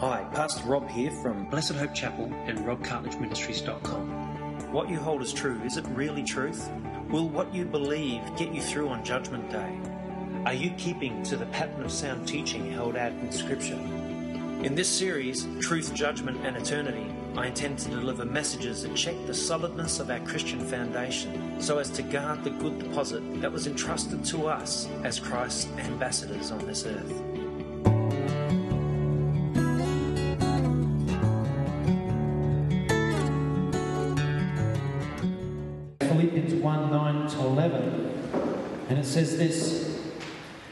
Hi, Pastor Rob here from Blessed Hope Chapel and robcartledgeministries.com. What You Hold as True. Is it really truth? Will what you believe get you through on Judgment Day? Are you keeping to the pattern of sound teaching held out in Scripture? In this series, Truth, Judgment and Eternity, I intend to deliver messages that check the solidness of our Christian foundation so as to guard the good deposit that was entrusted to us as Christ's ambassadors on this earth.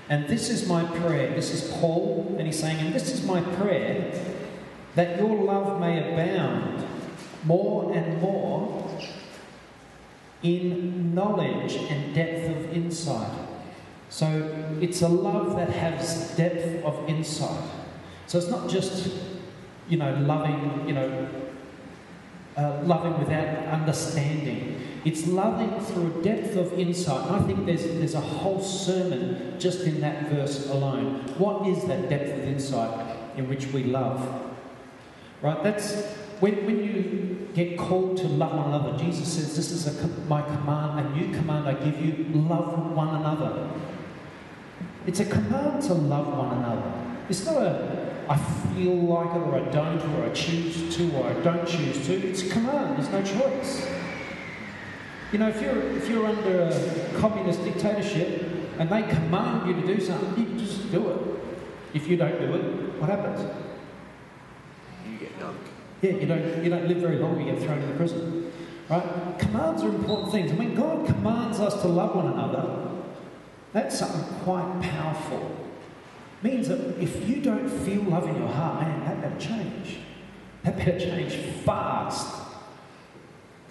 And this is my prayer. This is Paul, and he's saying, and this is my prayer that your love may abound more and more in knowledge and depth of insight. So it's a love that has depth of insight. So it's not just, you know, loving, you know, uh, loving without understanding. It's loving through a depth of insight. I think there's, there's a whole sermon just in that verse alone. What is that depth of insight in which we love? Right? That's when, when you get called to love one another. Jesus says, This is a, my command, a new command I give you love one another. It's a command to love one another. It's not a I feel like it or I don't, or I choose to or I don't choose to. It's a command, there's no choice. You know, if you're, if you're under a communist dictatorship and they command you to do something, you just do it. If you don't do it, what happens? You get dunked. Yeah, you don't, you don't live very long, you get thrown into prison. Right? Commands are important things. And when God commands us to love one another, that's something quite powerful. It Means that if you don't feel love in your heart, man, that better change. That better change fast.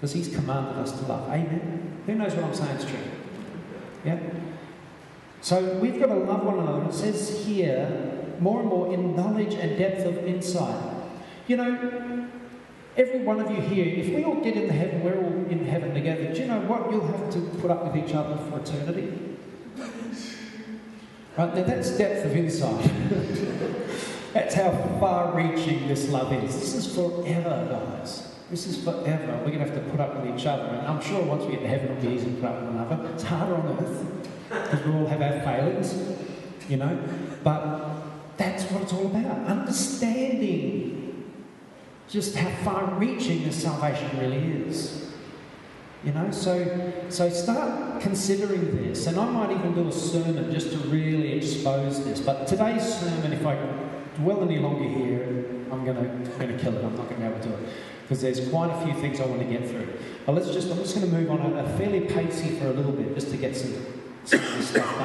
Because He's commanded us to love. Amen. Who knows what I'm saying is true? Yeah? So we've got to love one another. It says here, more and more in knowledge and depth of insight. You know, every one of you here, if we all get into heaven, we're all in heaven together. Do you know what? You'll have to put up with each other for eternity. Right, now that's depth of insight. that's how far reaching this love is. This is forever, guys. This is forever. We're going to have to put up with each other. And I'm sure once we get to heaven, it'll be easy to put up with one another. It's harder on earth because we all have our failings, you know. But that's what it's all about understanding just how far reaching this salvation really is. You know, so so start considering this, and I might even do a sermon just to really expose this. But today's sermon, if I dwell any longer here, I'm I'm gonna kill it. I'm not gonna be able to do it because there's quite a few things I want to get through. But let's just I'm just going to move on a, a fairly pacey for a little bit, just to get some some stuff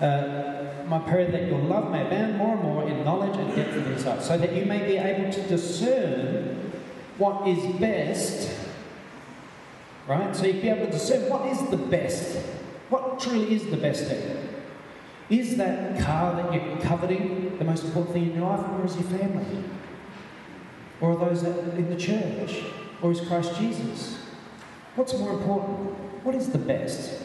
done. Uh, my prayer that your love may abound more and more in knowledge and depth of insight, so that you may be able to discern what is best right? So you be able to discern what is the best. What truly is the best thing? Is that car that you're coveting the most important thing in your life, or is your family? Or are those in the church? Or is Christ Jesus? What's more important? What is the best?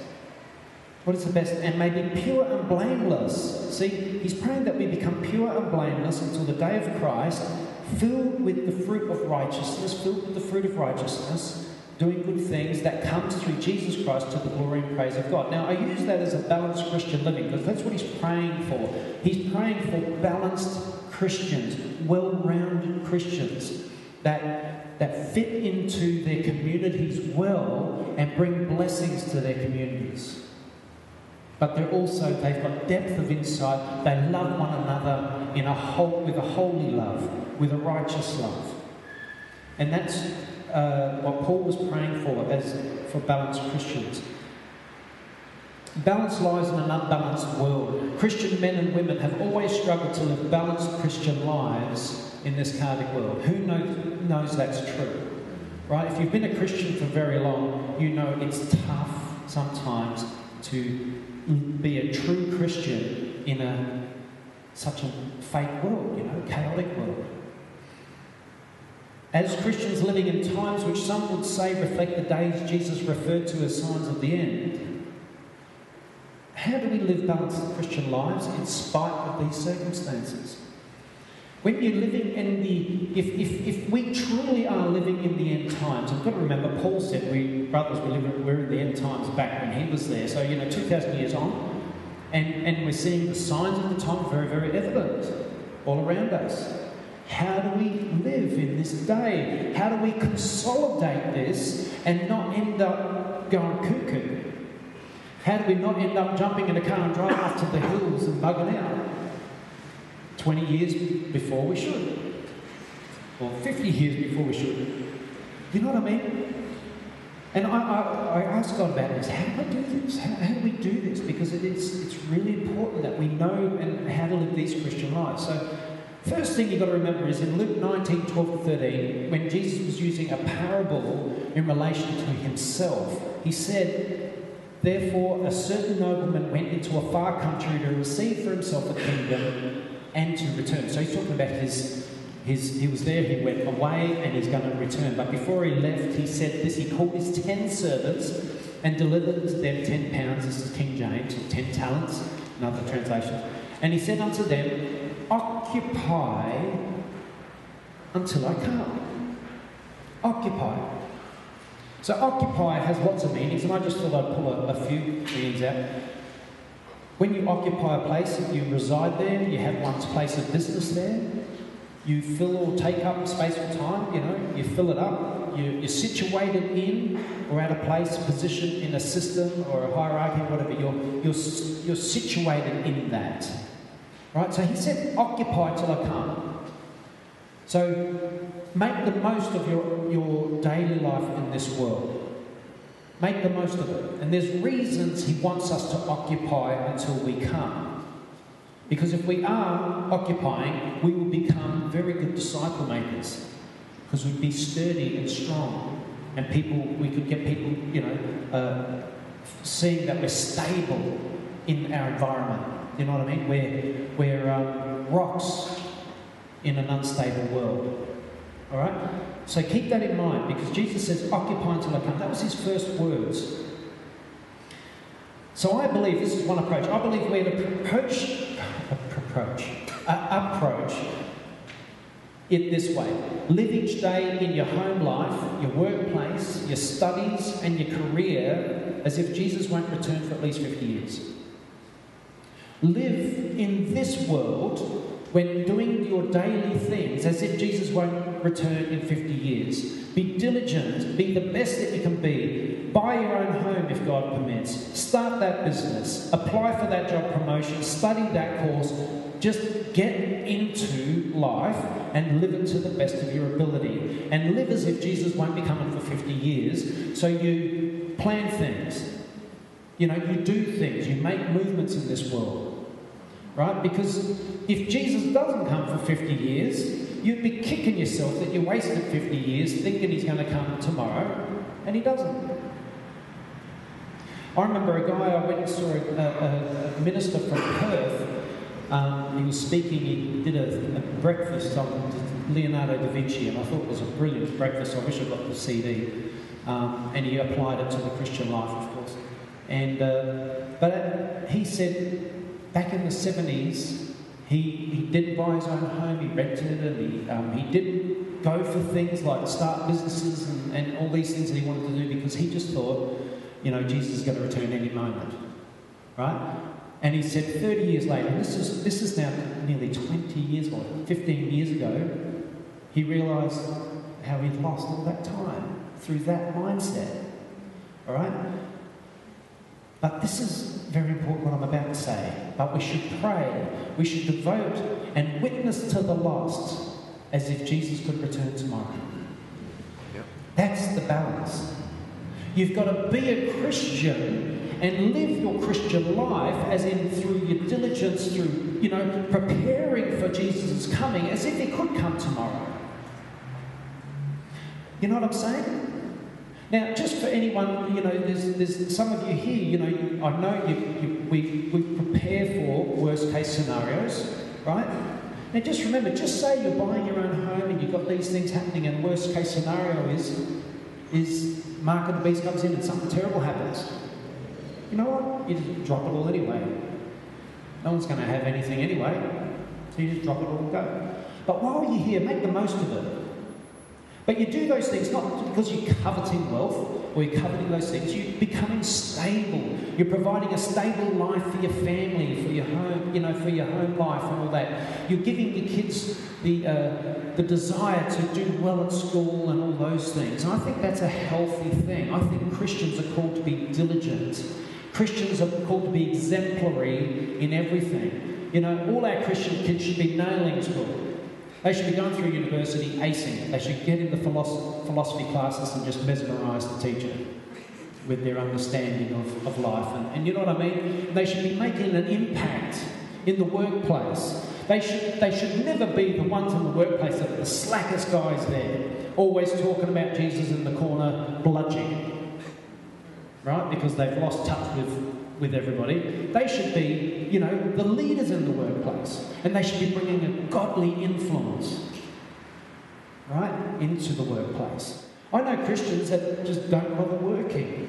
What is the best? And may be pure and blameless. See, he's praying that we become pure and blameless until the day of Christ, filled with the fruit of righteousness, filled with the fruit of righteousness, doing good things that comes through Jesus Christ to the glory and praise of God. Now, I use that as a balanced Christian living because that's what he's praying for. He's praying for balanced Christians, well-rounded Christians that, that fit into their communities well and bring blessings to their communities. But they're also, they've got depth of insight. They love one another in a whole, with a holy love, with a righteous love. And that's uh, what Paul was praying for as for balanced Christians. Balance lies in an unbalanced world. Christian men and women have always struggled to live balanced Christian lives in this chaotic world. Who knows, knows that's true? Right? If you've been a Christian for very long, you know it's tough sometimes to be a true Christian in a such a fake world, you know, chaotic world. As Christians living in times which some would say reflect the days Jesus referred to as signs of the end, how do we live balanced Christian lives in spite of these circumstances? When you're living in the, if, if, if we truly are living in the end times, I've got to remember, Paul said we, brothers, we're, we're in the end times back when he was there. So, you know, 2,000 years on, and, and we're seeing the signs of the time very, very evident all around us. How do we live in this day? How do we consolidate this and not end up going cuckoo? How do we not end up jumping in a car and driving off to the hills and bugging out? 20 years before we should, or 50 years before we should. You know what I mean? And I, I, I God about this. How do I do this? How, how do we do this? Because it is, it's really important that we know and how to live these Christian lives. So, first thing you've got to remember is in Luke 19 12 to 13, when Jesus was using a parable in relation to himself, he said, Therefore, a certain nobleman went into a far country to receive for himself a kingdom and to return. So he's talking about his, his he was there, he went away, and he's going to return. But before he left, he said this he called his ten servants and delivered them ten pounds. This is King James, ten talents another translation. And he said unto them, Occupy until I come. Occupy. So occupy has lots of meanings, and I just thought I'd pull a, a few meanings out. When you occupy a place, you reside there, you have one's place of business there, you fill or take up space or time, you know, you fill it up, you, are situated in or at a place, position in a system or a hierarchy, whatever, you're, you're, you're situated in that. Right? So he said, occupy till I come. So make the most of your, your daily life in this world. Make the most of it. And there's reasons he wants us to occupy until we come. Because if we are occupying, we will become very good disciple makers. Because we'd be sturdy and strong. And people, we could get people, you know, uh, seeing that we're stable in our environment. You know what I mean? We're, we're um, rocks in an unstable world. All right? So keep that in mind because Jesus says, occupy until I come. That was his first words. So I believe this is one approach. I believe to approach, approach, approach it this way. Live each day in your home life, your workplace, your studies, and your career as if Jesus won't return for at least 50 years. Live in this world when doing your daily things as if Jesus won't return in 50 years. Be diligent, be the best that you can be. Buy your own home if God permits. Start that business. Apply for that job promotion. Study that course. Just get into life and live it to the best of your ability. And live as if Jesus won't be coming for 50 years. So you plan things. You know, you do things. You make movements in this world right? Because if Jesus doesn't come for 50 years, you'd be kicking yourself that you wasted 50 years thinking he's going to come tomorrow, and he doesn't. I remember a guy, I went and saw a, a, a minister from Perth. Um, he was speaking, he did a, a, breakfast on Leonardo da Vinci, and I thought it was a brilliant breakfast. I wish I got the CD. Um, and he applied it to the Christian life, of course. And uh, but he said back in the 70s, he, he didn't buy his own home, he rented and he, um, he didn't go for things like start businesses and, and all these things that he wanted to do because he just thought, you know, Jesus is going to return any moment. Right? And he said 30 years later, and this is, this is now nearly 20 years or 15 years ago, he realised how he'd lost all that time through that mindset. All right? But this is very important what I'm about to say. But we should pray, we should devote and witness to the lost as if Jesus could return tomorrow. Yep. That's the balance. You've got to be a Christian and live your Christian life as in through your diligence, through, you know, preparing for Jesus' coming as if he could come tomorrow. You know what I'm saying? Now, just for anyone, you know, there's, there's some of you here, you know, I know you, you, we, we prepare for worst case scenarios, right? Now, just remember, just say you're buying your own home and you've got these things happening, and worst case scenario is, is Mark of the Beast comes in and something terrible happens. You know what? You just drop it all anyway. No one's going to have anything anyway, so you just drop it all and go. But while you're here, make the most of it. But you do those things not because you're coveting wealth or you're coveting those things, you're becoming stable. You're providing a stable life for your family, for your home, you know, for your home life and all that. You're giving your kids the, uh, the desire to do well at school and all those things. And I think that's a healthy thing. I think Christians are called to be diligent. Christians are called to be exemplary in everything. You know, all our Christian kids should be nailing school. They should be going through university acing. They should get into philosophy classes and just mesmerise the teacher with their understanding of, of life. And, and you know what I mean? They should be making an impact in the workplace. They should, they should never be the ones in the workplace that are the slackest guys there, always talking about Jesus in the corner, bludging, right? Because they've lost touch with with everybody. They should be, you know, the leaders in the workplace. And they should be bringing a godly influence, right, into the workplace. I know Christians that just don't bother working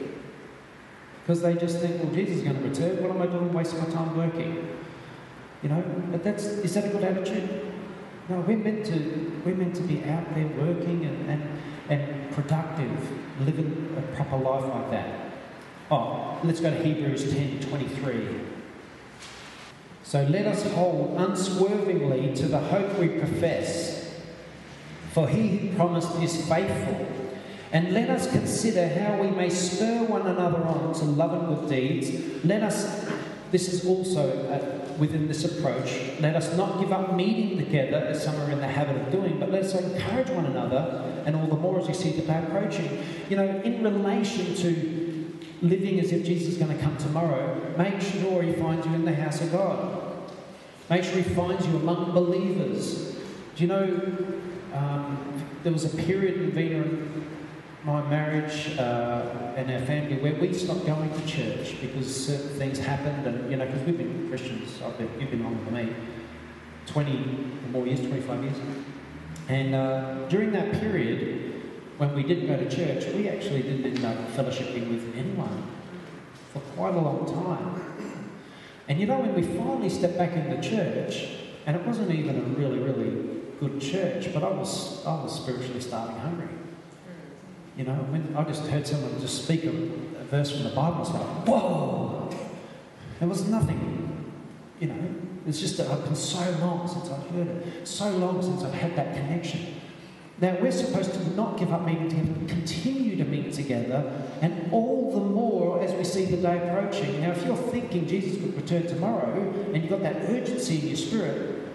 because they just think, well, Jesus is going to return. What am I doing wasting my time working? You know, but that's, is that a good attitude? No, we're meant to, we're meant to be out there working and, and, and productive, living a proper life like that. Oh, let's go to Hebrews 10 23. So let us hold unswervingly to the hope we profess, for he who promised is faithful. And let us consider how we may spur one another on to love and good deeds. Let us, this is also uh, within this approach, let us not give up meeting together as some are in the habit of doing, but let us encourage one another, and all the more as we see the day approaching. You know, in relation to living as if Jesus is going to come tomorrow, make sure he finds you in the house of God. Make sure he finds you among believers. Do you know, um, there was a period in Vina and my marriage uh, and our family where we stopped going to church because certain things happened, and you know, because we've been Christians, I've been, you've been longer than me, 20 or more years, 25 years. And uh, during that period, when we didn't go to church, we actually didn't end up fellowshipping with anyone for quite a long time. And you know, when we finally stepped back into church, and it wasn't even a really, really good church, but I was, I was spiritually starting hungry. You know, when I just heard someone just speak a, a verse from the Bible, it's like, whoa! There was nothing, you know, it's just that I've been so long since I've heard it, so long since I've had that connection. Now, we're supposed to not give up meeting together, continue to meet together, and all the more as we see the day approaching. Now, if you're thinking Jesus could return tomorrow and you've got that urgency in your spirit,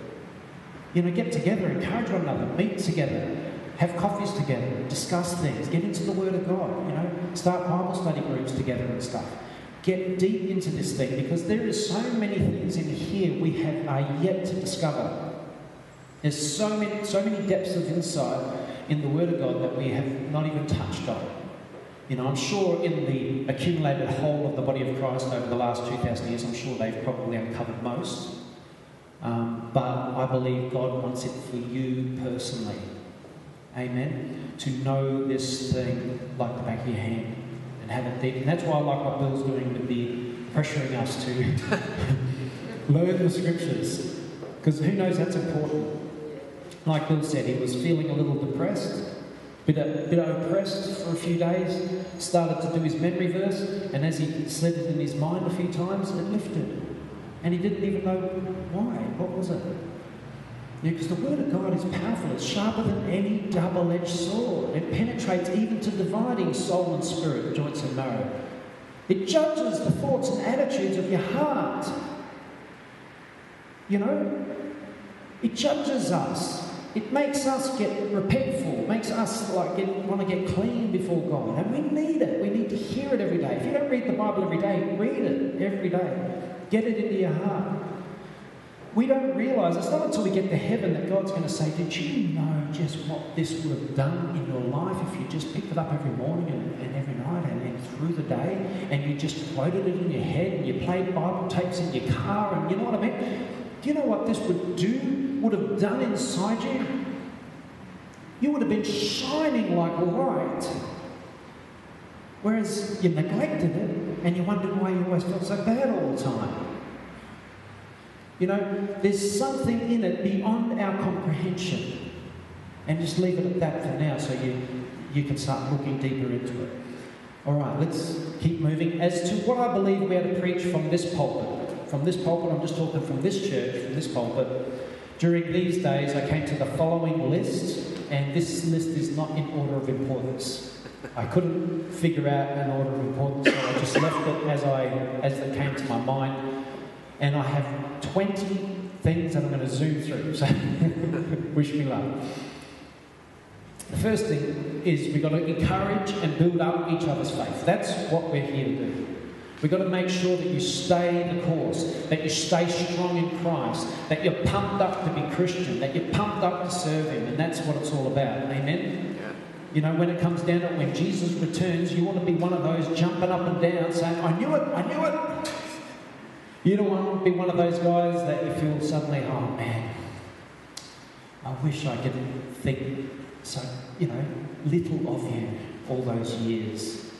you know, get together, encourage one another, meet together, have coffees together, discuss things, get into the Word of God, you know, start Bible study groups together and stuff. Get deep into this thing because there is so many things in here we have are yet to discover. There's so many, so many depths of insight in the Word of God that we have not even touched on. You know, I'm sure in the accumulated whole of the body of Christ over the last 2,000 years, I'm sure they've probably uncovered most. Um, but I believe God wants it for you personally. Amen. To know this thing like the back of your hand and have it deep. And that's why I like what Bill's doing with the pressuring us to learn the scriptures. Because who knows that's important. Like Bill said, he was feeling a little depressed, a bit oppressed for a few days, started to do his memory verse, and as he said it in his mind a few times, it lifted. And he didn't even know why. What was it? Yeah, because the Word of God is powerful. It's sharper than any double edged sword. It penetrates even to dividing soul and spirit, joints and marrow. It judges the thoughts and attitudes of your heart. You know, it judges us. It makes us get repentful, makes us like get, want to get clean before God. And we need it. We need to hear it every day. If you don't read the Bible every day, read it every day. Get it into your heart. We don't realise, it's not until we get to heaven that God's going to say, Did you know just what this would have done in your life if you just picked it up every morning and, and every night and, and through the day and you just floated it in your head and you played Bible tapes in your car and you know what I mean? Do you know what this would do would have done inside you, you would have been shining like light. Whereas you neglected it and you wondered why you always felt so bad all the time. You know, there's something in it beyond our comprehension. And just leave it at that for now so you, you can start looking deeper into it. All right, let's keep moving. As to what I believe we are to preach from this pulpit, from this pulpit, I'm just talking from this church, from this pulpit. During these days, I came to the following list, and this list is not in order of importance. I couldn't figure out an order of importance, so I just left it as I as it came to my mind. And I have 20 things that I'm going to zoom through. So wish me luck. The first thing is we've got to encourage and build up each other's faith. That's what we're here to do. We've got to make sure that you stay the course, that you stay strong in Christ, that you're pumped up to be Christian, that you're pumped up to serve Him, and that's what it's all about. Amen? Yeah. You know, when it comes down to it, when Jesus returns, you want to be one of those jumping up and down saying, I knew it, I knew it. You don't want to be one of those guys that you feel suddenly, oh man, I wish I didn't think so, you know, little of you all those years.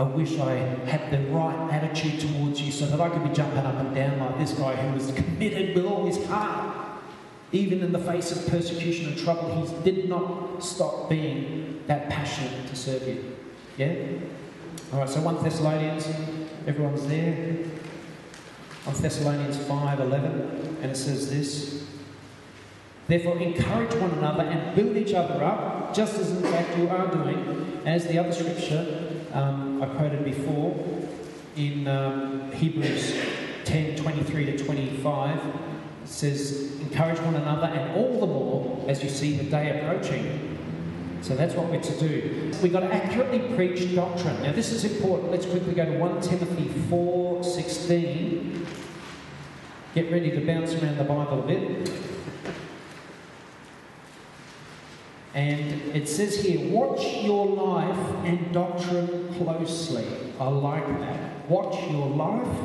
I wish I had the right attitude towards you so that I could be jumping up and down like this guy who was committed with all his heart. Even in the face of persecution and trouble, he did not stop being that passionate to serve you. Yeah? All right, so 1 Thessalonians, everyone's there. 1 Thessalonians 5 11, and it says this Therefore, encourage one another and build each other up, just as in fact you are doing, as the other scripture um, I quoted before in um, Hebrews 10 23 to 25. It says, Encourage one another, and all the more as you see the day approaching. So that's what we're to do. We've got to accurately preach doctrine. Now, this is important. Let's quickly go to 1 Timothy 4 16. Get ready to bounce around the Bible a bit. And it says here, watch your life and doctrine closely. I like that. Watch your life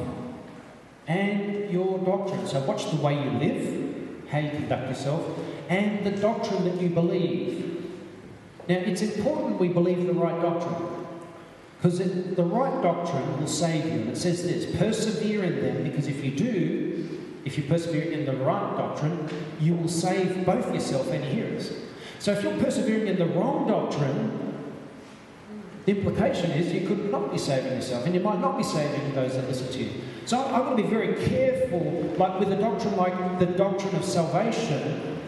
and your doctrine. So, watch the way you live, how you conduct yourself, and the doctrine that you believe. Now, it's important we believe the right doctrine. Because the right doctrine will save you. It says this persevere in them, because if you do, if you persevere in the right doctrine, you will save both yourself and your hearers. So if you're persevering in the wrong doctrine, the implication is you could not be saving yourself, and you might not be saving those that listen to you. So I want to be very careful, like with a doctrine like the doctrine of salvation,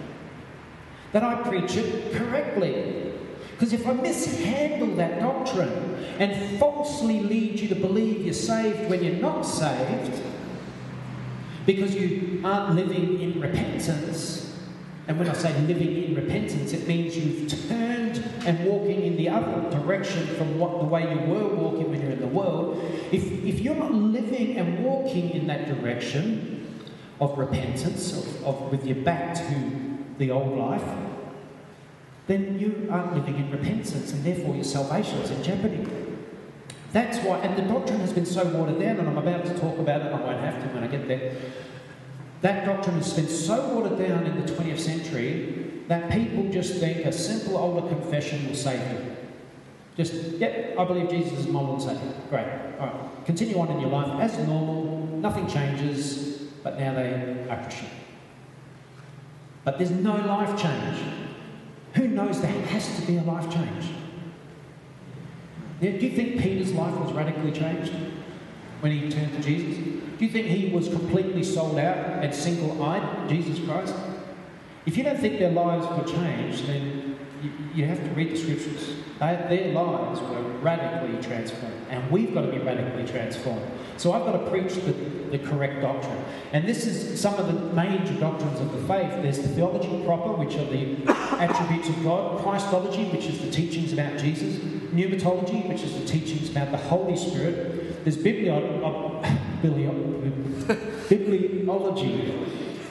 that I preach it correctly. Because if I mishandle that doctrine and falsely lead you to believe you're saved when you're not saved, because you aren't living in repentance, and when I say living in repentance, it means you've turned and walking in the other direction from what the way you were walking when you're in the world. If, if you're not living and walking in that direction of repentance, of, of with your back to the old life, then you aren't living in repentance, and therefore your salvation is in jeopardy. That's why, and the doctrine has been so watered down, and I'm about to talk about it, I won't have to when I get there. That doctrine has been so watered down in the 20th century that people just think a simple older confession will save you. Just, yep, I believe Jesus is my Lord and Savior. Great. All right. Continue on in your life as normal, nothing changes, but now they are Christian. But there's no life change. Who knows there has to be a life change? Now, do you think Peter's life was radically changed when he turned to Jesus? Do you think he was completely sold out and single eyed, Jesus Christ? If you don't think their lives were changed, then you, you have to read the scriptures. They, their lives were radically transformed, and we've got to be radically transformed. So I've got to preach the, the correct doctrine. And this is some of the major doctrines of the faith. There's the theology proper, which are the attributes of God, Christology, which is the teachings about Jesus, pneumatology, which is the teachings about the Holy Spirit. There's biblio- bibliology,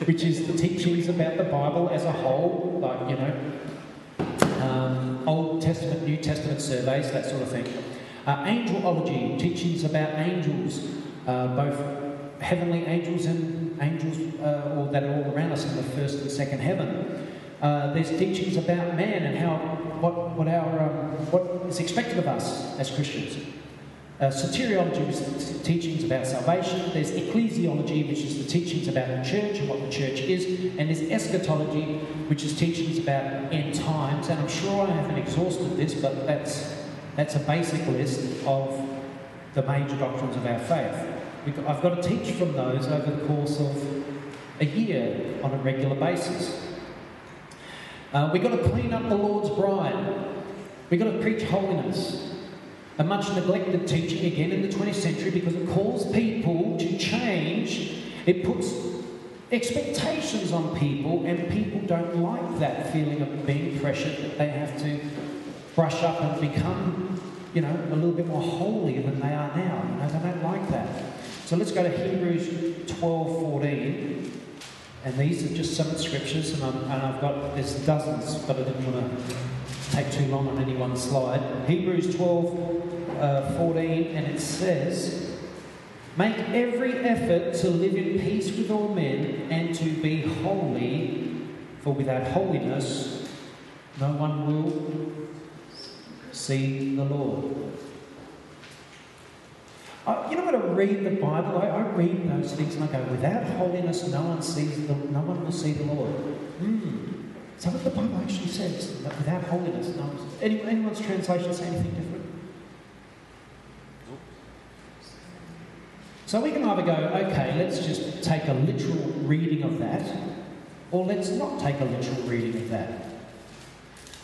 which is the teachings about the Bible as a whole, like, you know, um, Old Testament, New Testament surveys, that sort of thing. Uh, angelology, teachings about angels, uh, both heavenly angels and angels uh, or that are all around us in the first and second heaven. Uh, there's teachings about man and how what what our um, what is expected of us as Christians. Uh, soteriology is the teachings about salvation. There's ecclesiology, which is the teachings about the church and what the church is. And there's eschatology, which is teachings about end times. And I'm sure I haven't exhausted this, but that's, that's a basic list of the major doctrines of our faith. I've got to teach from those over the course of a year on a regular basis. Uh, we've got to clean up the Lord's bride. We've got to preach holiness a much neglected teaching again in the 20th century because it calls people to change. It puts expectations on people, and people don't like that feeling of being pressured that they have to brush up and become, you know, a little bit more holy than they are now. You know, they don't like that. So let's go to Hebrews 12 14. And these are just some scriptures, and, i have got, there's dozens, but I didn't want to take too long on any one slide. Hebrews 12, uh, 14, and it says, Make every effort to live in peace with all men and to be holy, for without holiness no one will see the Lord. I, you know, when I read the Bible, I, I, read those things and I go, without holiness no one sees the, no one will see the Lord. Mm. That what the Bible actually says? That without holiness, no Any, anyone's translation say anything different? So we can either go, okay, let's just take a literal reading of that, or let's not take a literal reading of that.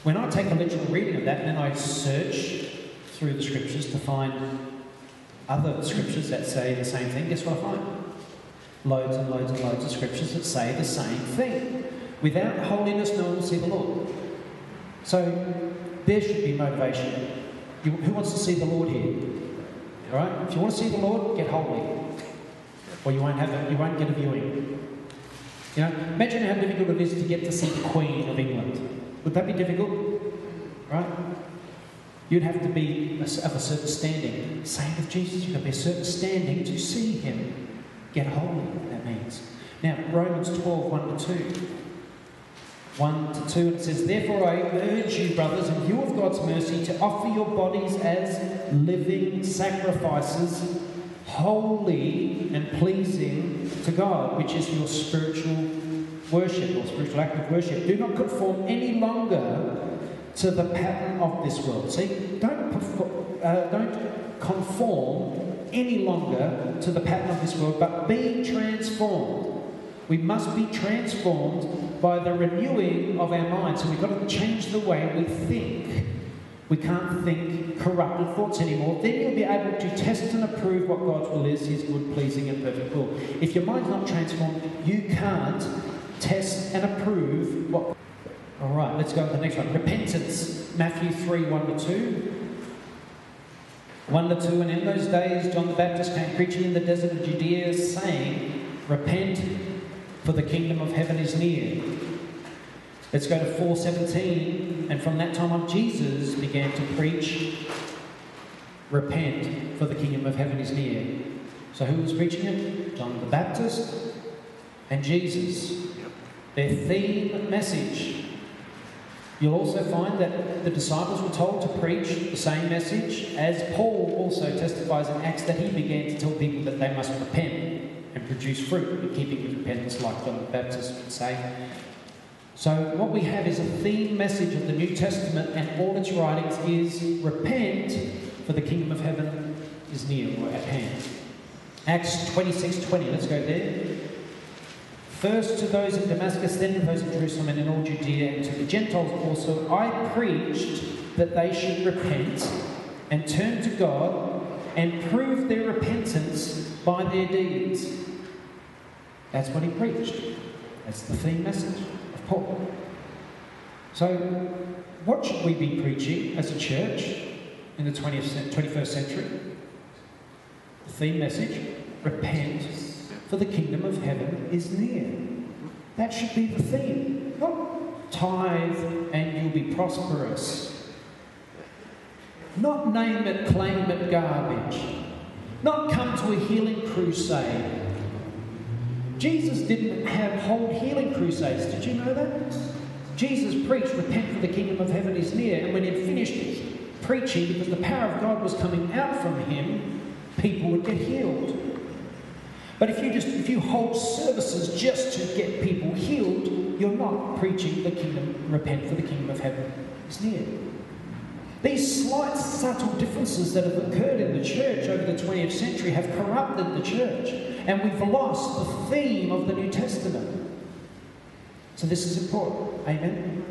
When I take a literal reading of that, then I search through the scriptures to find other scriptures that say the same thing, guess what I find? Loads and loads and loads of scriptures that say the same thing. Without holiness, no one will see the Lord. So there should be motivation. You, who wants to see the Lord here? All right. If you want to see the Lord, get holy, or you won't have it. You won't get a viewing. You know, imagine how difficult it is to get to see the Queen of England. Would that be difficult? Right? You'd have to be of a certain standing. Same with Jesus. You've got to be a certain standing to see him. Get holy, that means. Now, Romans 12, 1 to 2. 1 to 2, and it says, Therefore I urge you, brothers, in view of God's mercy, to offer your bodies as living sacrifices, holy and pleasing to God, which is your spiritual worship or spiritual act of worship. Do not conform any longer to the pattern of this world. See, don't, perform, uh, don't conform any longer to the pattern of this world, but be transformed. We must be transformed by the renewing of our minds. So we've got to change the way we think. We can't think corrupted thoughts anymore. Then you'll be able to test and approve what God's will is, His good, pleasing, and perfect will. If your mind's not transformed, you can't test and approve what. All right, let's go to the next one. Repentance. Matthew 3 1 to 2. 1 to 2. And in those days, John the Baptist came preaching in the desert of Judea, saying, Repent, for the kingdom of heaven is near. Let's go to 417. And from that time on, Jesus began to preach, Repent, for the kingdom of heaven is near. So who was preaching it? John the Baptist and Jesus. Their theme message. You'll also find that the disciples were told to preach the same message, as Paul also testifies in Acts that he began to tell people that they must repent and produce fruit in keeping with repentance, like John the Baptist would say. So, what we have is a theme message of the New Testament and all its writings is repent, for the kingdom of heaven is near or at hand. Acts 26 20, let's go there. First to those in Damascus, then to those in Jerusalem and in all Judea, and to the Gentiles also, I preached that they should repent and turn to God and prove their repentance by their deeds. That's what he preached. That's the theme message of Paul. So, what should we be preaching as a church in the 20th, 21st century? The theme message repent, for the kingdom of heaven is near. That should be the theme. Not tithe and you'll be prosperous. Not name it, claim it garbage. Not come to a healing crusade. Jesus didn't have whole healing crusades. Did you know that? Jesus preached, Repent for the kingdom of heaven is near. And when he'd finished preaching because the power of God was coming out from him, people would get healed. But if you just if you hold services just to get people healed, you're not preaching the kingdom, repent for the kingdom of heaven is near. These slight, subtle differences that have occurred in the church over the 20th century have corrupted the church, and we've lost the theme of the New Testament. So, this is important. Amen.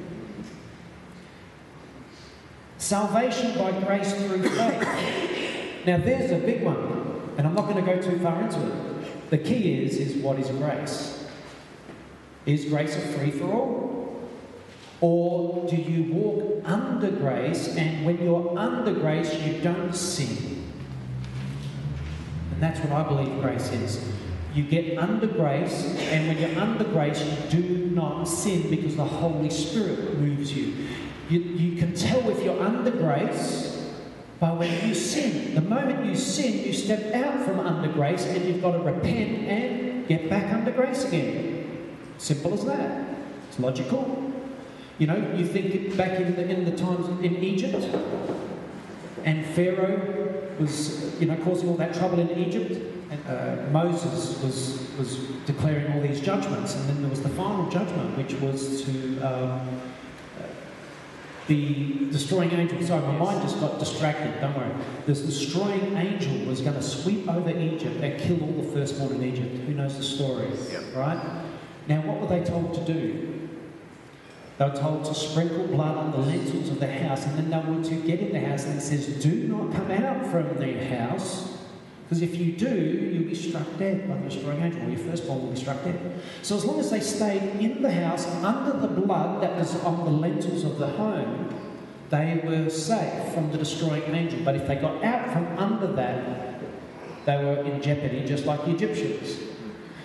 Salvation by grace through faith. Now, there's a big one, and I'm not going to go too far into it. The key is, is what is grace? Is grace a free for all? Or do you walk under grace, and when you're under grace, you don't sin? And that's what I believe grace is. You get under grace, and when you're under grace, you do not sin because the Holy Spirit moves you. You, you can tell if you're under grace by when you sin. The moment you sin, you step out from under grace and you've got to repent and get back under grace again. Simple as that. It's logical. You know, you think back in the, in the times in Egypt, and Pharaoh was, you know, causing all that trouble in Egypt. And uh, Moses was was declaring all these judgments, and then there was the final judgment, which was to um, the destroying angel, sorry, my mind just got distracted, don't worry. This destroying angel was going to sweep over Egypt and kill all the firstborn in Egypt. Who knows the story? Yep. Right? Now, what were they told to do? They were told to sprinkle blood on the lintels of the house, and then they were to get in the house, and it says, Do not come out from the house, because if you do, you'll be struck dead by the destroying angel, or your firstborn will be struck dead. So, as long as they stayed in the house under the blood that was on the lintels of the home, they were safe from the destroying angel. But if they got out from under that, they were in jeopardy, just like the Egyptians.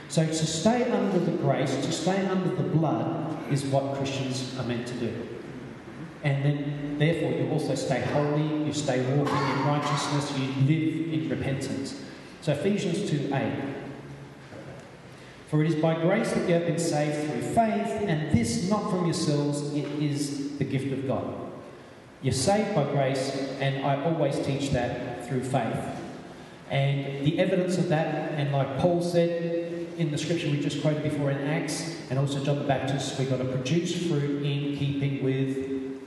So, to stay under the grace, to stay under the blood, is what Christians are meant to do. And then, therefore, you also stay holy, you stay walking in righteousness, you live in repentance. So, Ephesians 2 8. For it is by grace that you have been saved through faith, and this not from yourselves, it is the gift of God. You're saved by grace, and I always teach that through faith. And the evidence of that, and like Paul said in the scripture we just quoted before in Acts, and also John the Baptist, we've got to produce fruit in keeping with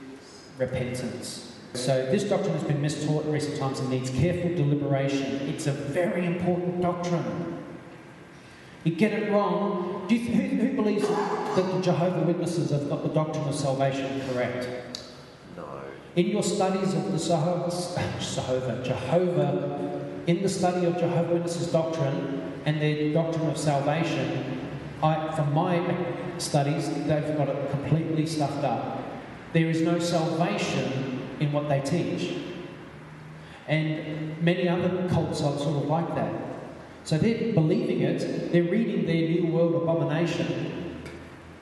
repentance. So this doctrine has been mistaught in recent times and needs careful deliberation. It's a very important doctrine. You get it wrong. Do you who, who believes that the Jehovah Witnesses have got the doctrine of salvation correct? No. In your studies of the Jehovah, Jehovah, Jehovah, in the study of Jehovah Witnesses doctrine and their doctrine of salvation, I, from my studies, they've got it completely stuffed up. There is no salvation in what they teach. And many other cults are sort of like that. So they're believing it, they're reading their New World Abomination,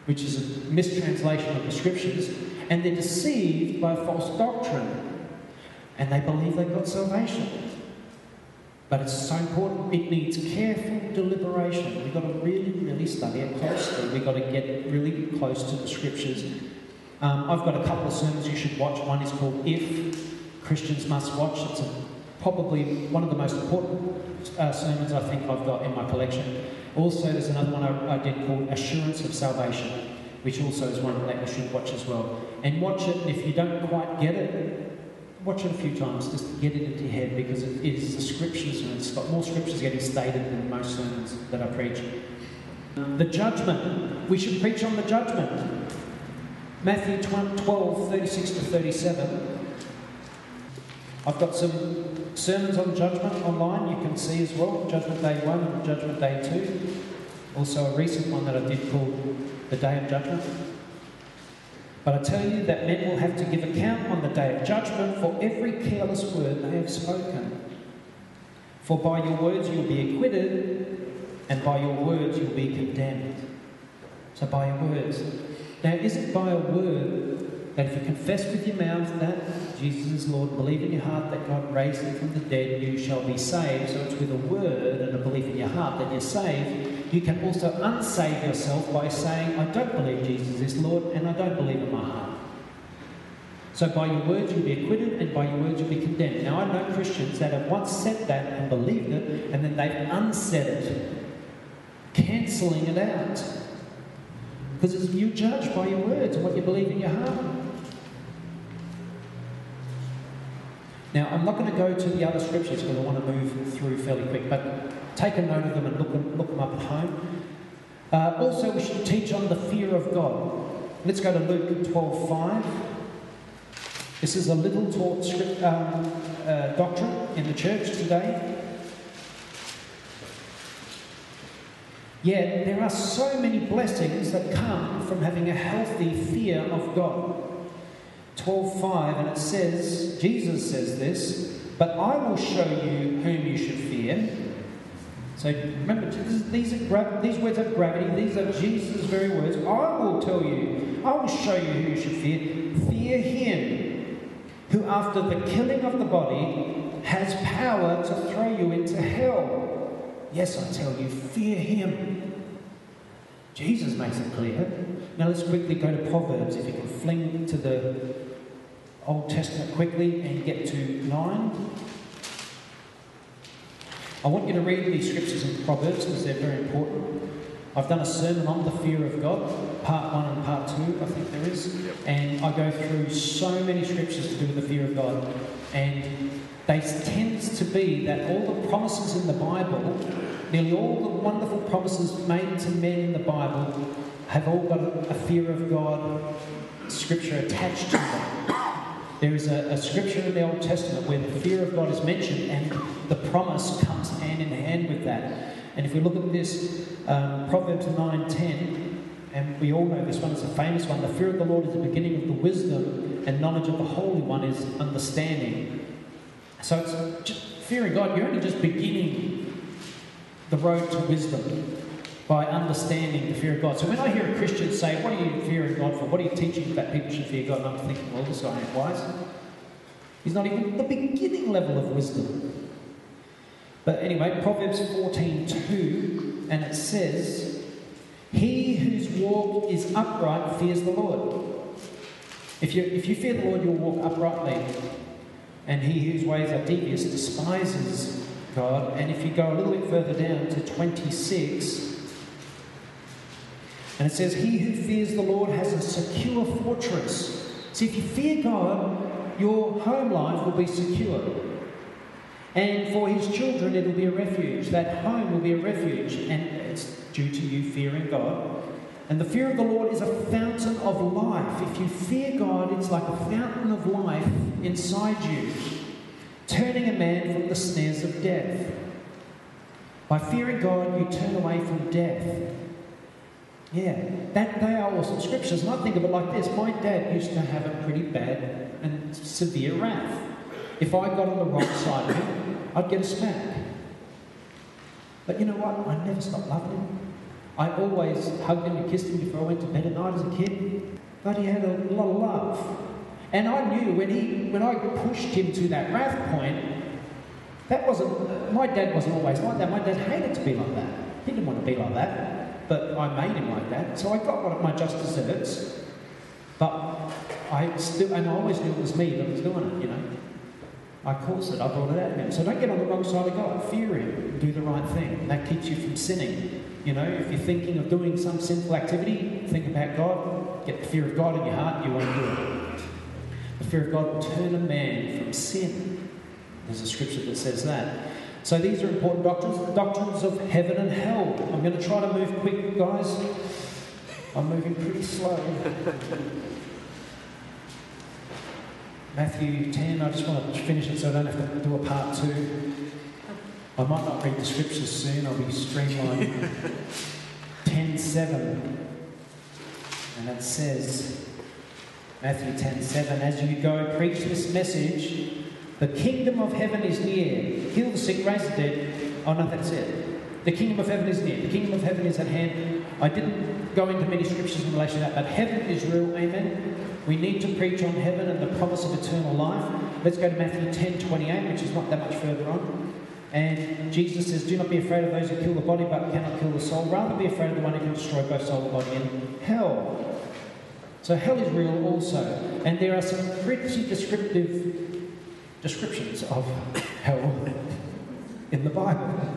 which is a mistranslation of the scriptures, and they're deceived by false doctrine. And they believe they've got salvation. But it's so important, it needs careful deliberation. We've got to really, really study it closely. We've got to get really close to the scriptures. Um, I've got a couple of sermons you should watch. One is called If Christians Must Watch. It's a, probably one of the most important uh, sermons I think I've got in my collection. Also, there's another one I, I did called Assurance of Salvation, which also is one that you should watch as well. And watch it, if you don't quite get it, watch it a few times just to get it into your head because it is the scriptures and it's got more scriptures getting stated than most sermons that I preach. The judgment. We should preach on the judgment. Matthew 12, 36 to 37. I've got some sermons on judgment online you can see as well Judgment Day 1 and Judgment Day 2. Also, a recent one that I did called The Day of Judgment. But I tell you that men will have to give account on the day of judgment for every careless word they have spoken. For by your words you'll be acquitted, and by your words you'll be condemned. So by your words. Now, is it by a word that if you confess with your mouth that Jesus is Lord, believe in your heart that God raised him from the dead, you shall be saved? So it's with a word and a belief in your heart that you're saved. You can also unsave yourself by saying, I don't believe Jesus is Lord and I don't believe in my heart. So by your words you'll be acquitted, and by your words you'll be condemned. Now I know Christians that have once said that and believed it, and then they've unsaid it, cancelling it out. Because it's you judge by your words and what you believe in your heart. Now, I'm not going to go to the other scriptures because I want to move through fairly quick, but take a note of them and look them, look them up at home. Uh, also, we should teach on the fear of God. Let's go to Luke 12 5. This is a little taught script, um, uh, doctrine in the church today. Yet there are so many blessings that come from having a healthy fear of God. 12:5 and it says Jesus says this, but I will show you whom you should fear. So remember, these, gra- these words have gravity. These are Jesus' very words. I will tell you. I will show you who you should fear. Fear him who, after the killing of the body, has power to throw you into hell. Yes, I tell you, fear him. Jesus makes it clear. Now let's quickly go to Proverbs. If you can fling to the Old Testament quickly and get to 9. I want you to read these scriptures in Proverbs because they're very important. I've done a sermon on the fear of God, part one and part two, I think there is. And I go through so many scriptures to do with the fear of God. And they tend to be that all the promises in the Bible, nearly all the wonderful promises made to men in the Bible, have all got a fear of God scripture attached to them. There is a, a, scripture in the Old Testament where the fear of God is mentioned and the promise comes hand in hand with that. And if we look at this, um, Proverbs 9.10, and we all know this one, it's a famous one, the fear of the Lord is the beginning of the wisdom and knowledge of the Holy One is understanding. So it's just fearing God, you're only just beginning the road to wisdom by understanding the fear of God. So when I hear a Christian say, What are you fearing God for? What are you teaching that people should fear God? And I'm thinking, Well, this guy ain't wise. He's not even the beginning level of wisdom. But anyway, Proverbs 14 2, and it says, He whose walk is upright fears the Lord. If you, if you fear the Lord, you'll walk uprightly. And he whose ways are devious despises God. And if you go a little bit further down to 26, and it says, He who fears the Lord has a secure fortress. See, if you fear God, your home life will be secure. And for his children, it'll be a refuge. That home will be a refuge. And it's due to you fearing God. And the fear of the Lord is a fountain of life. If you fear God, it's like a fountain of life inside you, turning a man from the snares of death. By fearing God, you turn away from death. Yeah, that, they are awesome scriptures. And I think of it like this my dad used to have a pretty bad and severe wrath. If I got on the wrong side of him, I'd get a smack. But you know what? I never stopped loving him. I always hugged him and kissed him before I went to bed at night as a kid. But he had a lot of love. And I knew when he when I pushed him to that wrath point, that wasn't my dad wasn't always like that. My dad hated to be like that. He didn't want to be like that. But I made him like that. So I got what my just desserts. But I still and I always knew it was me that was doing it, you know. I caused it, I brought it out of him. So don't get on the wrong side of God. Fear him. Do the right thing. That keeps you from sinning. You know, if you're thinking of doing some sinful activity, think about God. Get the fear of God in your heart, you won't do it. The fear of God will turn a man from sin. There's a scripture that says that. So these are important doctrines, the doctrines of heaven and hell. I'm going to try to move quick, guys. I'm moving pretty slow. Matthew 10, I just want to finish it so I don't have to do a part two. I might not read the scriptures soon, I'll be streamlined. 10 7. And it says, Matthew 10 7, as you go, preach this message. The kingdom of heaven is near. Heal the sick, raise the dead. Oh, no, that's it. The kingdom of heaven is near. The kingdom of heaven is at hand. I didn't go into many scriptures in relation to that, but heaven is real. Amen. We need to preach on heaven and the promise of eternal life. Let's go to Matthew 10 28, which is not that much further on. And Jesus says, Do not be afraid of those who kill the body but cannot kill the soul. Rather be afraid of the one who can destroy both soul and body in hell. So hell is real also. And there are some pretty descriptive descriptions of hell in the Bible.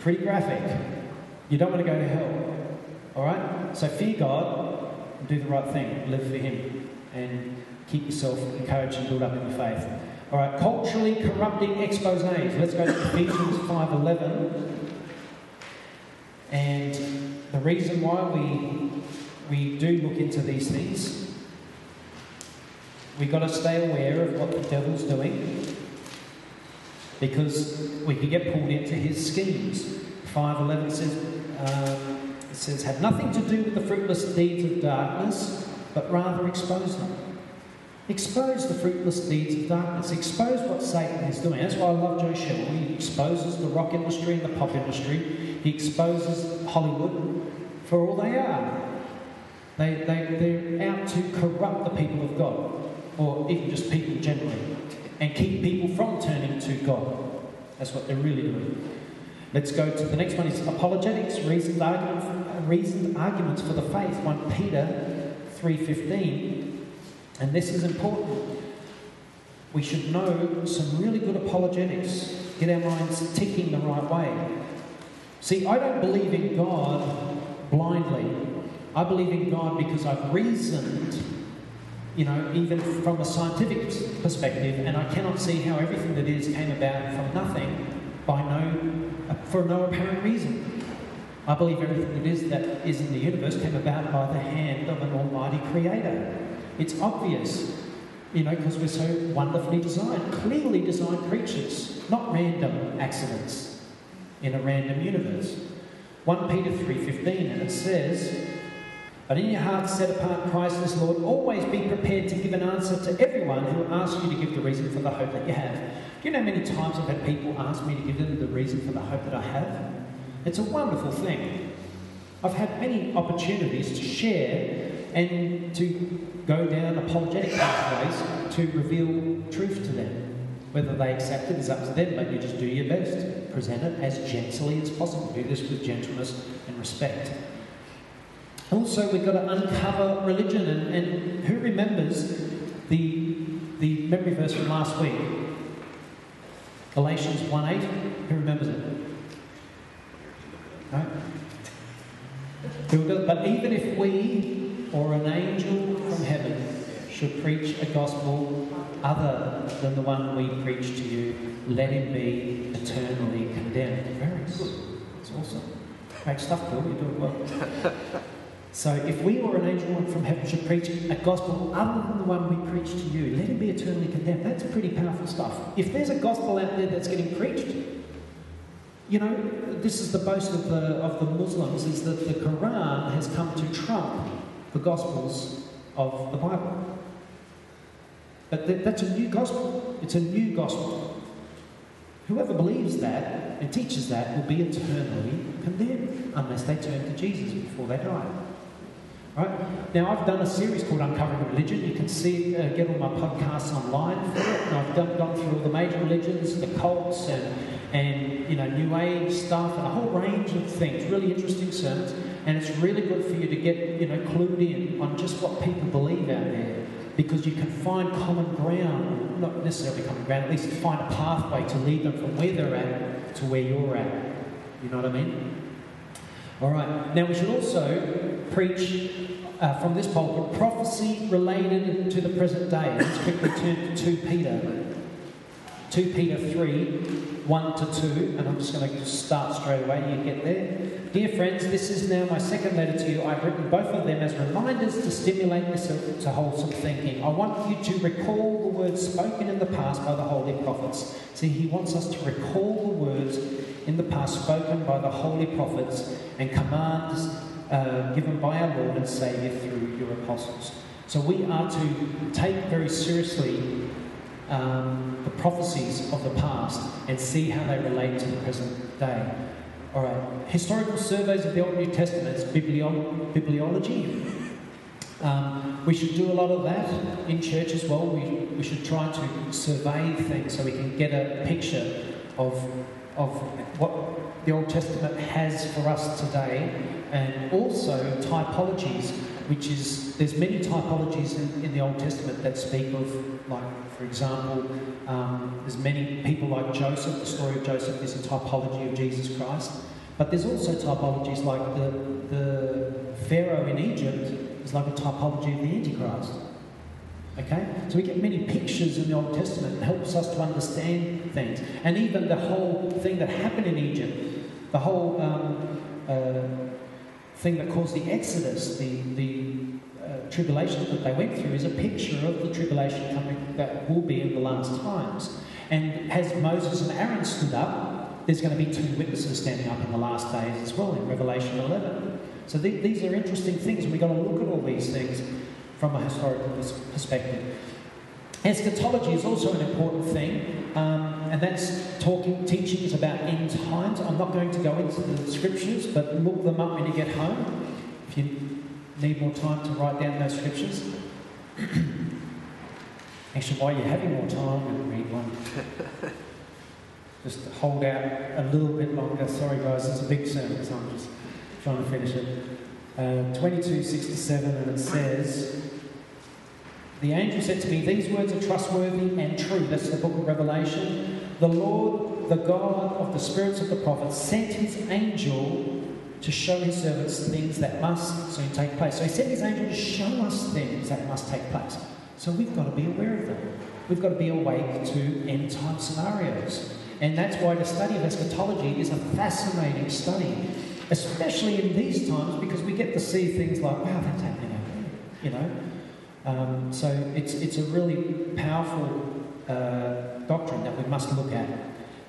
Pretty graphic. You don't want to go to hell. Alright? So fear God do the right thing. Live for Him. And keep yourself encouraged and build up in the faith. Alright, culturally corrupting exposés. Let's go to Ephesians 5.11. And the reason why we we do look into these things, we've got to stay aware of what the devil's doing because we can get pulled into his schemes. 5.11 says, um, says, have nothing to do with the fruitless deeds of darkness, but rather expose them. Expose the fruitless deeds of darkness. Expose what Satan is doing. That's why I love Joe Schimmel. He exposes the rock industry and the pop industry. He exposes Hollywood for all they are. They, they, they're out to corrupt the people of God, or even just people generally, and keep people from turning to God. That's what they're really doing. Let's go to the next one is apologetics, reasoned, argument, reasoned arguments for the faith. 1 Peter 3.15. And this is important. We should know some really good apologetics. Get our minds ticking the right way. See, I don't believe in God blindly. I believe in God because I've reasoned, you know, even from a scientific perspective, and I cannot see how everything that is came about from nothing by no, for no apparent reason. I believe everything that is that is in the universe came about by the hand of an almighty creator. It's obvious, you know, because we're so wonderfully designed, clearly designed creatures, not random accidents in a random universe. 1 Peter 3:15 and it says but in your heart, set apart Christ as Lord. Always be prepared to give an answer to everyone who asks you to give the reason for the hope that you have. Do you know how many times I've had people ask me to give them the reason for the hope that I have? It's a wonderful thing. I've had many opportunities to share and to go down apologetic pathways to reveal truth to them. Whether they accept it is up to them, but you just do your best. Present it as gently as possible. Do this with gentleness and respect. Also, we've got to uncover religion. And, and who remembers the, the memory verse from last week? Galatians 1 8. Who remembers it? No? But even if we or an angel from heaven should preach a gospel other than the one we preach to you, let him be eternally condemned. Very good. That's awesome. Great stuff, Bill. You're doing well. So if we or an angel from heaven should preach a gospel other than the one we preach to you, let him be eternally condemned. That's pretty powerful stuff. If there's a gospel out there that's getting preached, you know, this is the boast of the, of the Muslims, is that the Quran has come to trump the gospels of the Bible. But th- that's a new gospel. It's a new gospel. Whoever believes that and teaches that will be eternally condemned unless they turn to Jesus before they die. Right? Now, I've done a series called Uncovering Religion. You can see, uh, get all my podcasts online for it. And I've done, gone through all the major religions, the cults, and, and you know, New Age stuff, and a whole range of things. Really interesting sermons. And it's really good for you to get, you know, clued in on just what people believe out there. Because you can find common ground, not necessarily common ground, at least find a pathway to lead them from where they're at to where you're at. You know what I mean? All right. Now we should also preach uh, from this pulpit prophecy related to the present day. Let's quickly turn to 2 Peter. 2 Peter 3, 1 to 2, and I'm just going to start straight away. You get there. Dear friends, this is now my second letter to you. I've written both of them as reminders to stimulate you to wholesome thinking. I want you to recall the words spoken in the past by the holy prophets. See, he wants us to recall the words in the past spoken by the holy prophets and commands uh, given by our Lord and Saviour through your apostles. So we are to take very seriously um, the prophecies of the past and see how they relate to the present day. All right, historical surveys of the Old New Testaments, biblio- bibliology. Um, we should do a lot of that in church as well. We, we should try to survey things so we can get a picture of, of what the Old Testament has for us today and also typologies which is there's many typologies in, in the Old Testament that speak of, like for example, um, there's many people like Joseph. The story of Joseph is a typology of Jesus Christ, but there's also typologies like the the Pharaoh in Egypt is like a typology of the Antichrist. Okay? So we get many pictures in the Old Testament that helps us to understand things. And even the whole thing that happened in Egypt, the whole um, uh, thing that caused the Exodus, the, the uh, tribulation that they went through, is a picture of the tribulation coming that will be in the last times. And as Moses and Aaron stood up, there's going to be two witnesses standing up in the last days as well in Revelation 11. So th- these are interesting things, we've got to look at all these things from a historical perspective. Eschatology is also an important thing, um, and that's talking, teachings about end times. I'm not going to go into the scriptures, but look them up when you get home. If you need more time to write down those scriptures. Actually, while you're having more time, and read one. just hold out a little bit longer. Sorry, guys, it's a big sermon, so I'm just trying to finish it. Uh, 2267, and it says, The angel said to me, These words are trustworthy and true. That's the book of Revelation. The Lord, the God of the spirits of the prophets, sent his angel to show his servants things that must soon take place. So he sent his angel to show us things that must take place. So we've got to be aware of them. We've got to be awake to end time scenarios. And that's why the study of eschatology is a fascinating study, especially in these times, because we get to see things like, wow, that's happening over there, you know. Um, so it's, it's a really powerful uh, doctrine that we must look at.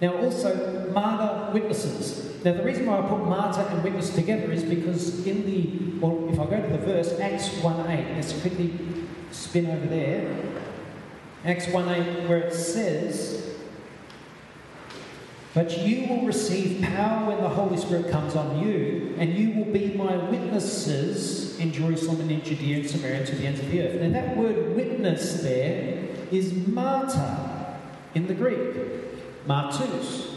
Now, also, martyr witnesses. Now, the reason why I put martyr and witness together is because in the, well, if I go to the verse, Acts 1 8, let's quickly spin over there. Acts 1 8, where it says, but you will receive power when the Holy Spirit comes on you, and you will be my witnesses in Jerusalem and in Judea and Samaria to the ends of the earth. Now, that word witness there is martyr in the Greek, martus.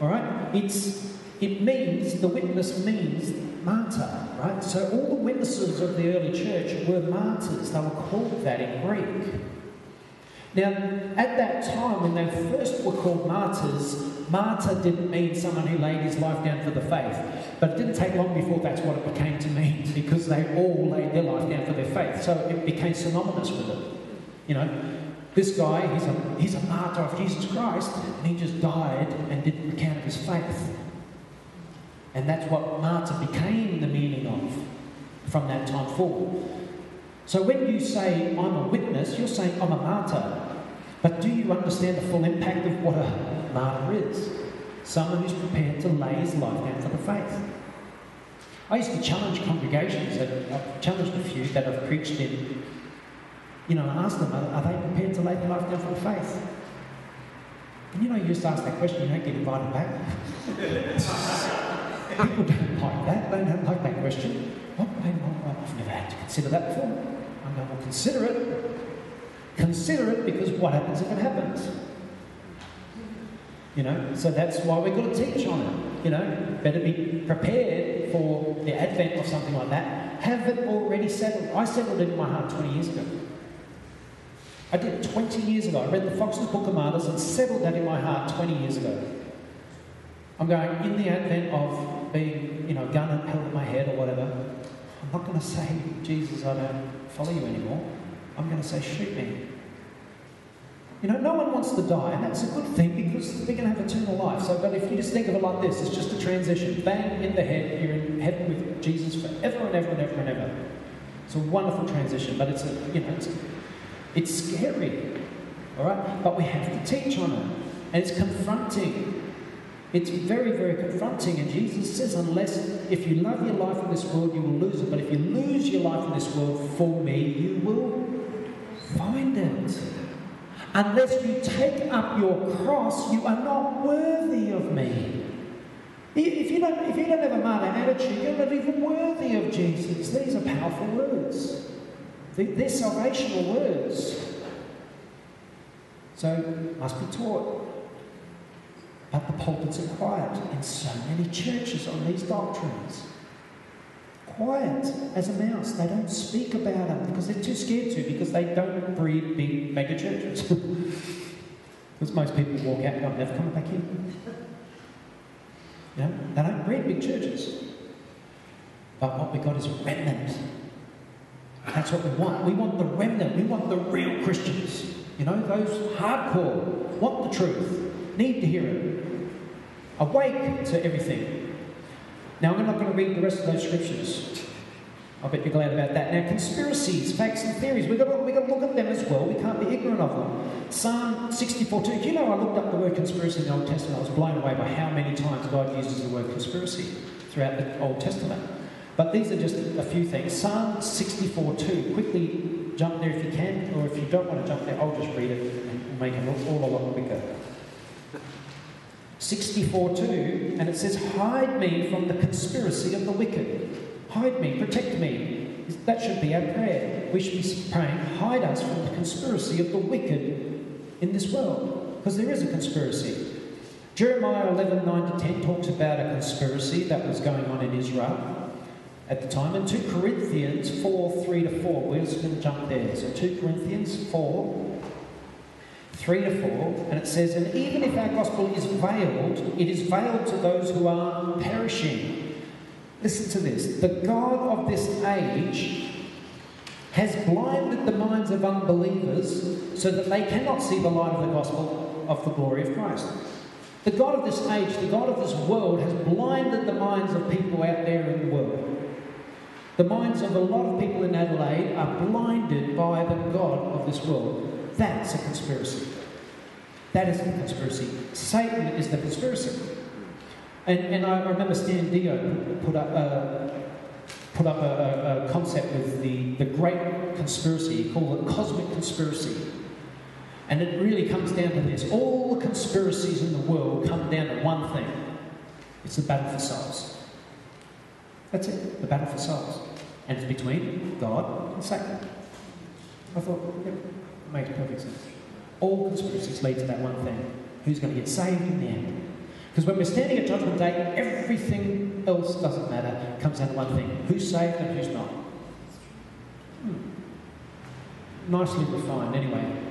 All right? It's, it means, the witness means martyr, right? So all the witnesses of the early church were martyrs. They were called that in Greek. Now, at that time, when they first were called martyrs, martyr didn't mean someone who laid his life down for the faith. But it didn't take long before that's what it became to mean, because they all laid their life down for their faith. So it became synonymous with it. You know, this guy, he's a, he's a martyr of Jesus Christ, and he just died and didn't recount of his faith. And that's what martyr became the meaning of from that time forward. So when you say, I'm a witness, you're saying, I'm a martyr. But do you understand the full impact of what a martyr is? Someone who's prepared to lay his life down for the faith. I used to challenge congregations, and I've challenged a few that I've preached in, you know, and ask them, are, are they prepared to lay their life down for the faith? And you know, you just ask that question, you don't get invited back. People don't like that, they don't like that question. What? I've never had to consider that before. I'm going, well, consider it. Consider it because what happens if it happens? You know, so that's why we've got to teach on it. You know, better be prepared for the advent of something like that. Have it already settled. I settled it in my heart 20 years ago. I did 20 years ago. I read the Foxe's Book of Martyrs and settled that in my heart 20 years ago. I'm going, in the advent of being, you know, gun held at my head or whatever, I'm not going to say, Jesus, I don't follow you anymore. I'm going to say, shoot me. You know, no one wants to die, and that's a good thing because we're going to have eternal life. So, but if you just think of it like this, it's just a transition. Bang, in the head, you're in heaven with Jesus forever and ever and ever and ever. It's a wonderful transition, but it's a, you know, it's, it's scary. All right? But we have to teach on it. And it's confronting. It's very, very confronting. And Jesus says, unless, if you love your life in this world, you will lose it. But if you lose your life in this world for me, you will find it. Unless you take up your cross, you are not worthy of me. If you don't, if you don't have a martyr attitude, you're not even worthy of Jesus. These are powerful words. They're salvational words. So, must be taught. But the pulpits are quiet in so many churches on these doctrines. Quiet as a mouse. They don't speak about them because they're too scared to, because they don't breed big mega churches. because most people walk out and go, never come back in. Know, they don't breed big churches. But what we got is a remnant. That's what we want. We want the remnant. We want the real Christians. You know, those hardcore, want the truth, need to hear it, awake to everything. Now, I'm not going to read the rest of those scriptures. I bet you're glad about that. Now, conspiracies, facts, and theories, we've got, to, we've got to look at them as well. We can't be ignorant of them. Psalm 64 2. You know, I looked up the word conspiracy in the Old Testament. I was blown away by how many times God uses the word conspiracy throughout the Old Testament. But these are just a few things. Psalm 64 2. Quickly jump there if you can, or if you don't want to jump there, I'll just read it and make it all a lot quicker. 64 2, and it says, Hide me from the conspiracy of the wicked. Hide me, protect me. That should be our prayer. We should be praying, Hide us from the conspiracy of the wicked in this world. Because there is a conspiracy. Jeremiah 11 9 to 10 talks about a conspiracy that was going on in Israel at the time. And 2 Corinthians 4 3 to 4. We're just going to jump there. So 2 Corinthians 4 3 to 4, and it says, And even if our gospel is veiled, it is veiled to those who are perishing. Listen to this the God of this age has blinded the minds of unbelievers so that they cannot see the light of the gospel of the glory of Christ. The God of this age, the God of this world, has blinded the minds of people out there in the world. The minds of a lot of people in Adelaide are blinded by the God of this world. That's a conspiracy. That is a conspiracy. Satan is the conspiracy. And, and I remember Stan Deyo put up, uh, put up a, a, concept with the, the great conspiracy. He called it cosmic conspiracy. And it really comes down to this. All the conspiracies in the world come down to one thing. It's the battle for souls. That's it, the battle for souls. And it's between God and Satan. I thought, makes perfect sense. All conspiracies lead to that one thing. Who's going to get saved in the end? Because when we're standing at Judgment Day, everything else doesn't matter. It comes down to one thing. Who's saved and who's not. Hmm. Nicely refined, anyway.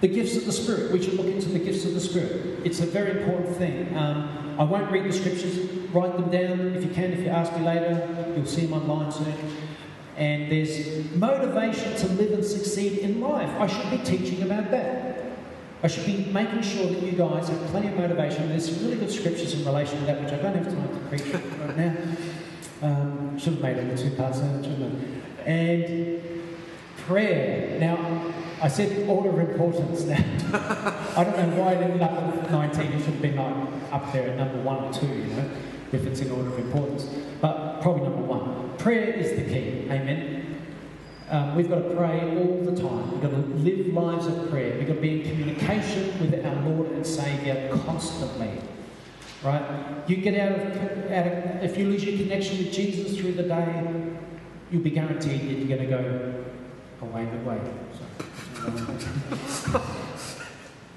The gifts of the Spirit. We should look into the gifts of the Spirit. It's a very important thing. Um, I won't read the scriptures. Write them down if you can. If you ask me later, you'll see them online soon and there's motivation to live and succeed in life. I should be teaching about that. I should be making sure that you guys have plenty of motivation. There's some really good scriptures in relation to that, which I don't have time to preach right now. Um, should have made it two parts, shouldn't I? And prayer. Now, I said order of importance now. I don't know why it ended up at 19. It should have been like up there at number one or two, you know, if it's in order of importance. But probably number one. Prayer is the key. Amen. Um, we've got to pray all the time. We've got to live lives of prayer. We've got to be in communication with our Lord and Saviour constantly. Right? You get out of, out of if you lose your connection with Jesus through the day, you'll be guaranteed that you're going to go away the way. So,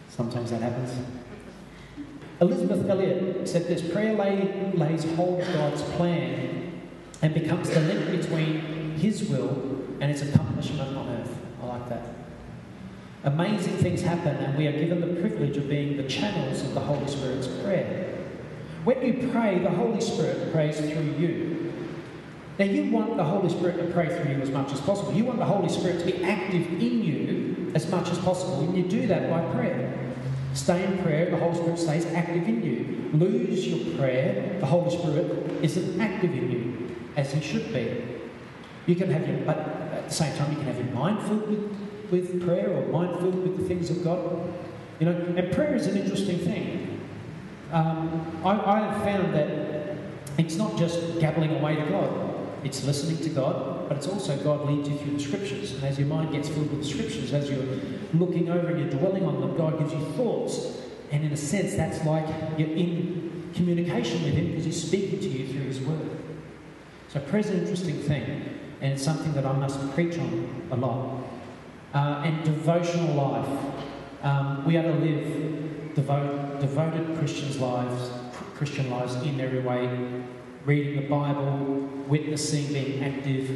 sometimes that happens. Elisabeth Elliot said this prayer lay, lays hold of God's plan and becomes the link between His will and its accomplishment on earth. I like that. Amazing things happen, and we are given the privilege of being the channels of the Holy Spirit's prayer. When you pray, the Holy Spirit prays through you. Now, you want the Holy Spirit to pray through you as much as possible. You want the Holy Spirit to be active in you as much as possible, and you do that by prayer. Stay in prayer, the Holy Spirit stays active in you. Lose your prayer, the Holy Spirit isn't active in you as he should be. You can have your, but at the same time, you can have your mind filled with, with prayer or mind filled with the things of God. You know, and prayer is an interesting thing. Um, I, I have found that it's not just gabbling away to God. It's listening to God, but it's also God leads you through the scriptures. And as your mind gets filled with the scriptures, as you're looking over and you're dwelling on them, God gives you thoughts. And in a sense, that's like you're in communication with Him because He's speaking to you through His Word. So prayer is an interesting thing, and it's something that I must preach on a lot. Uh, and devotional life. Um, we are to live devote, devoted Christians' lives, Christian lives in every way reading the Bible, witnessing, being active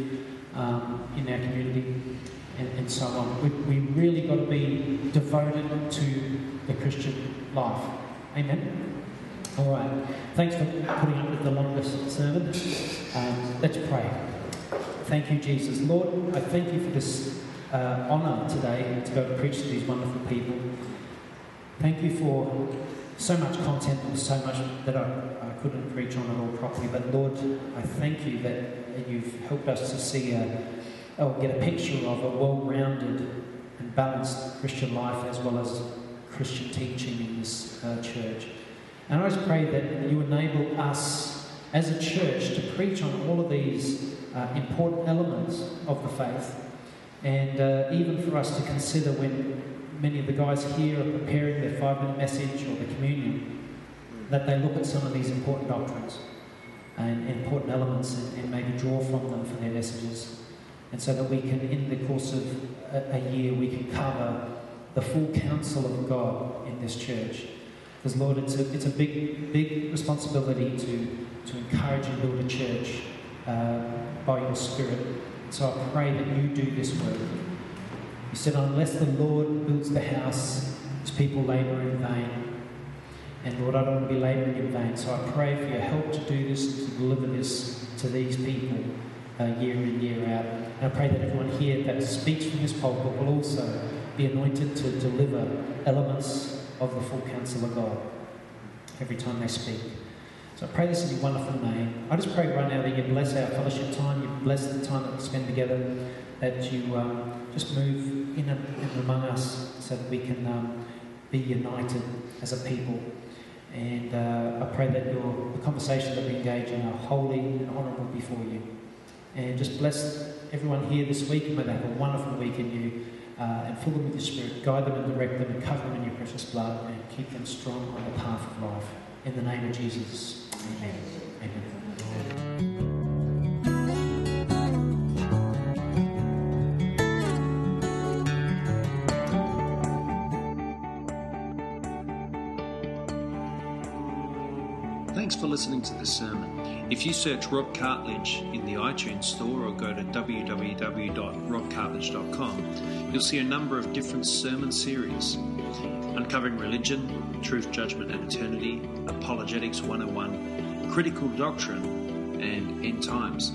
um, in our community, and, and so on. We, we really got to be devoted to the Christian life. Amen. All right. Thanks for putting up with the longest sermon. Um, let's pray. Thank you, Jesus. Lord, I thank you for this uh, honour today to go to preach to these wonderful people. Thank you for so much content and so much that I, I couldn't preach on it all properly. But Lord, I thank you that, you've helped us to see a, or get a picture of a well-rounded and balanced Christian life as well as Christian teaching in this uh, church. And I just pray that you enable us as a church to preach on all of these uh, important elements of the faith, and uh, even for us to consider when many of the guys here are preparing their five minute message or the communion, that they look at some of these important doctrines and important elements and, and maybe draw from them for their messages. And so that we can, in the course of a, a year, we can cover the full counsel of God in this church. Because, Lord, it's a, it's a big, big responsibility to, to encourage and build a church uh, by your Spirit. So I pray that you do this work. You said, unless the Lord builds the house, his people labour in vain. And Lord, I don't want to be labouring in vain. So I pray for your help to do this, to deliver this to these people uh, year in, year out. And I pray that everyone here that speaks from this pulpit will also be anointed to deliver elements of the full counsel of God every time they speak. So I pray this in your wonderful name. I just pray right now that you bless our fellowship time, you bless the time that we spend together, that you um, just move in and, among us so that we can um, be united as a people. And uh, I pray that your, the conversations that we engage in are holy and honourable before you. And just bless everyone here this week, and may they have a wonderful week in you. Uh, and fill them with your spirit, guide them and direct them, and cover them in your precious blood, and keep them strong on the path of life. In the name of Jesus, amen. Amen. Thanks for listening to this sermon. If you search Rob Cartledge in the iTunes store or go to www.robcartledge.com, you'll see a number of different sermon series uncovering religion, truth, judgment, and eternity, apologetics 101, critical doctrine, and end times.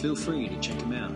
Feel free to check them out.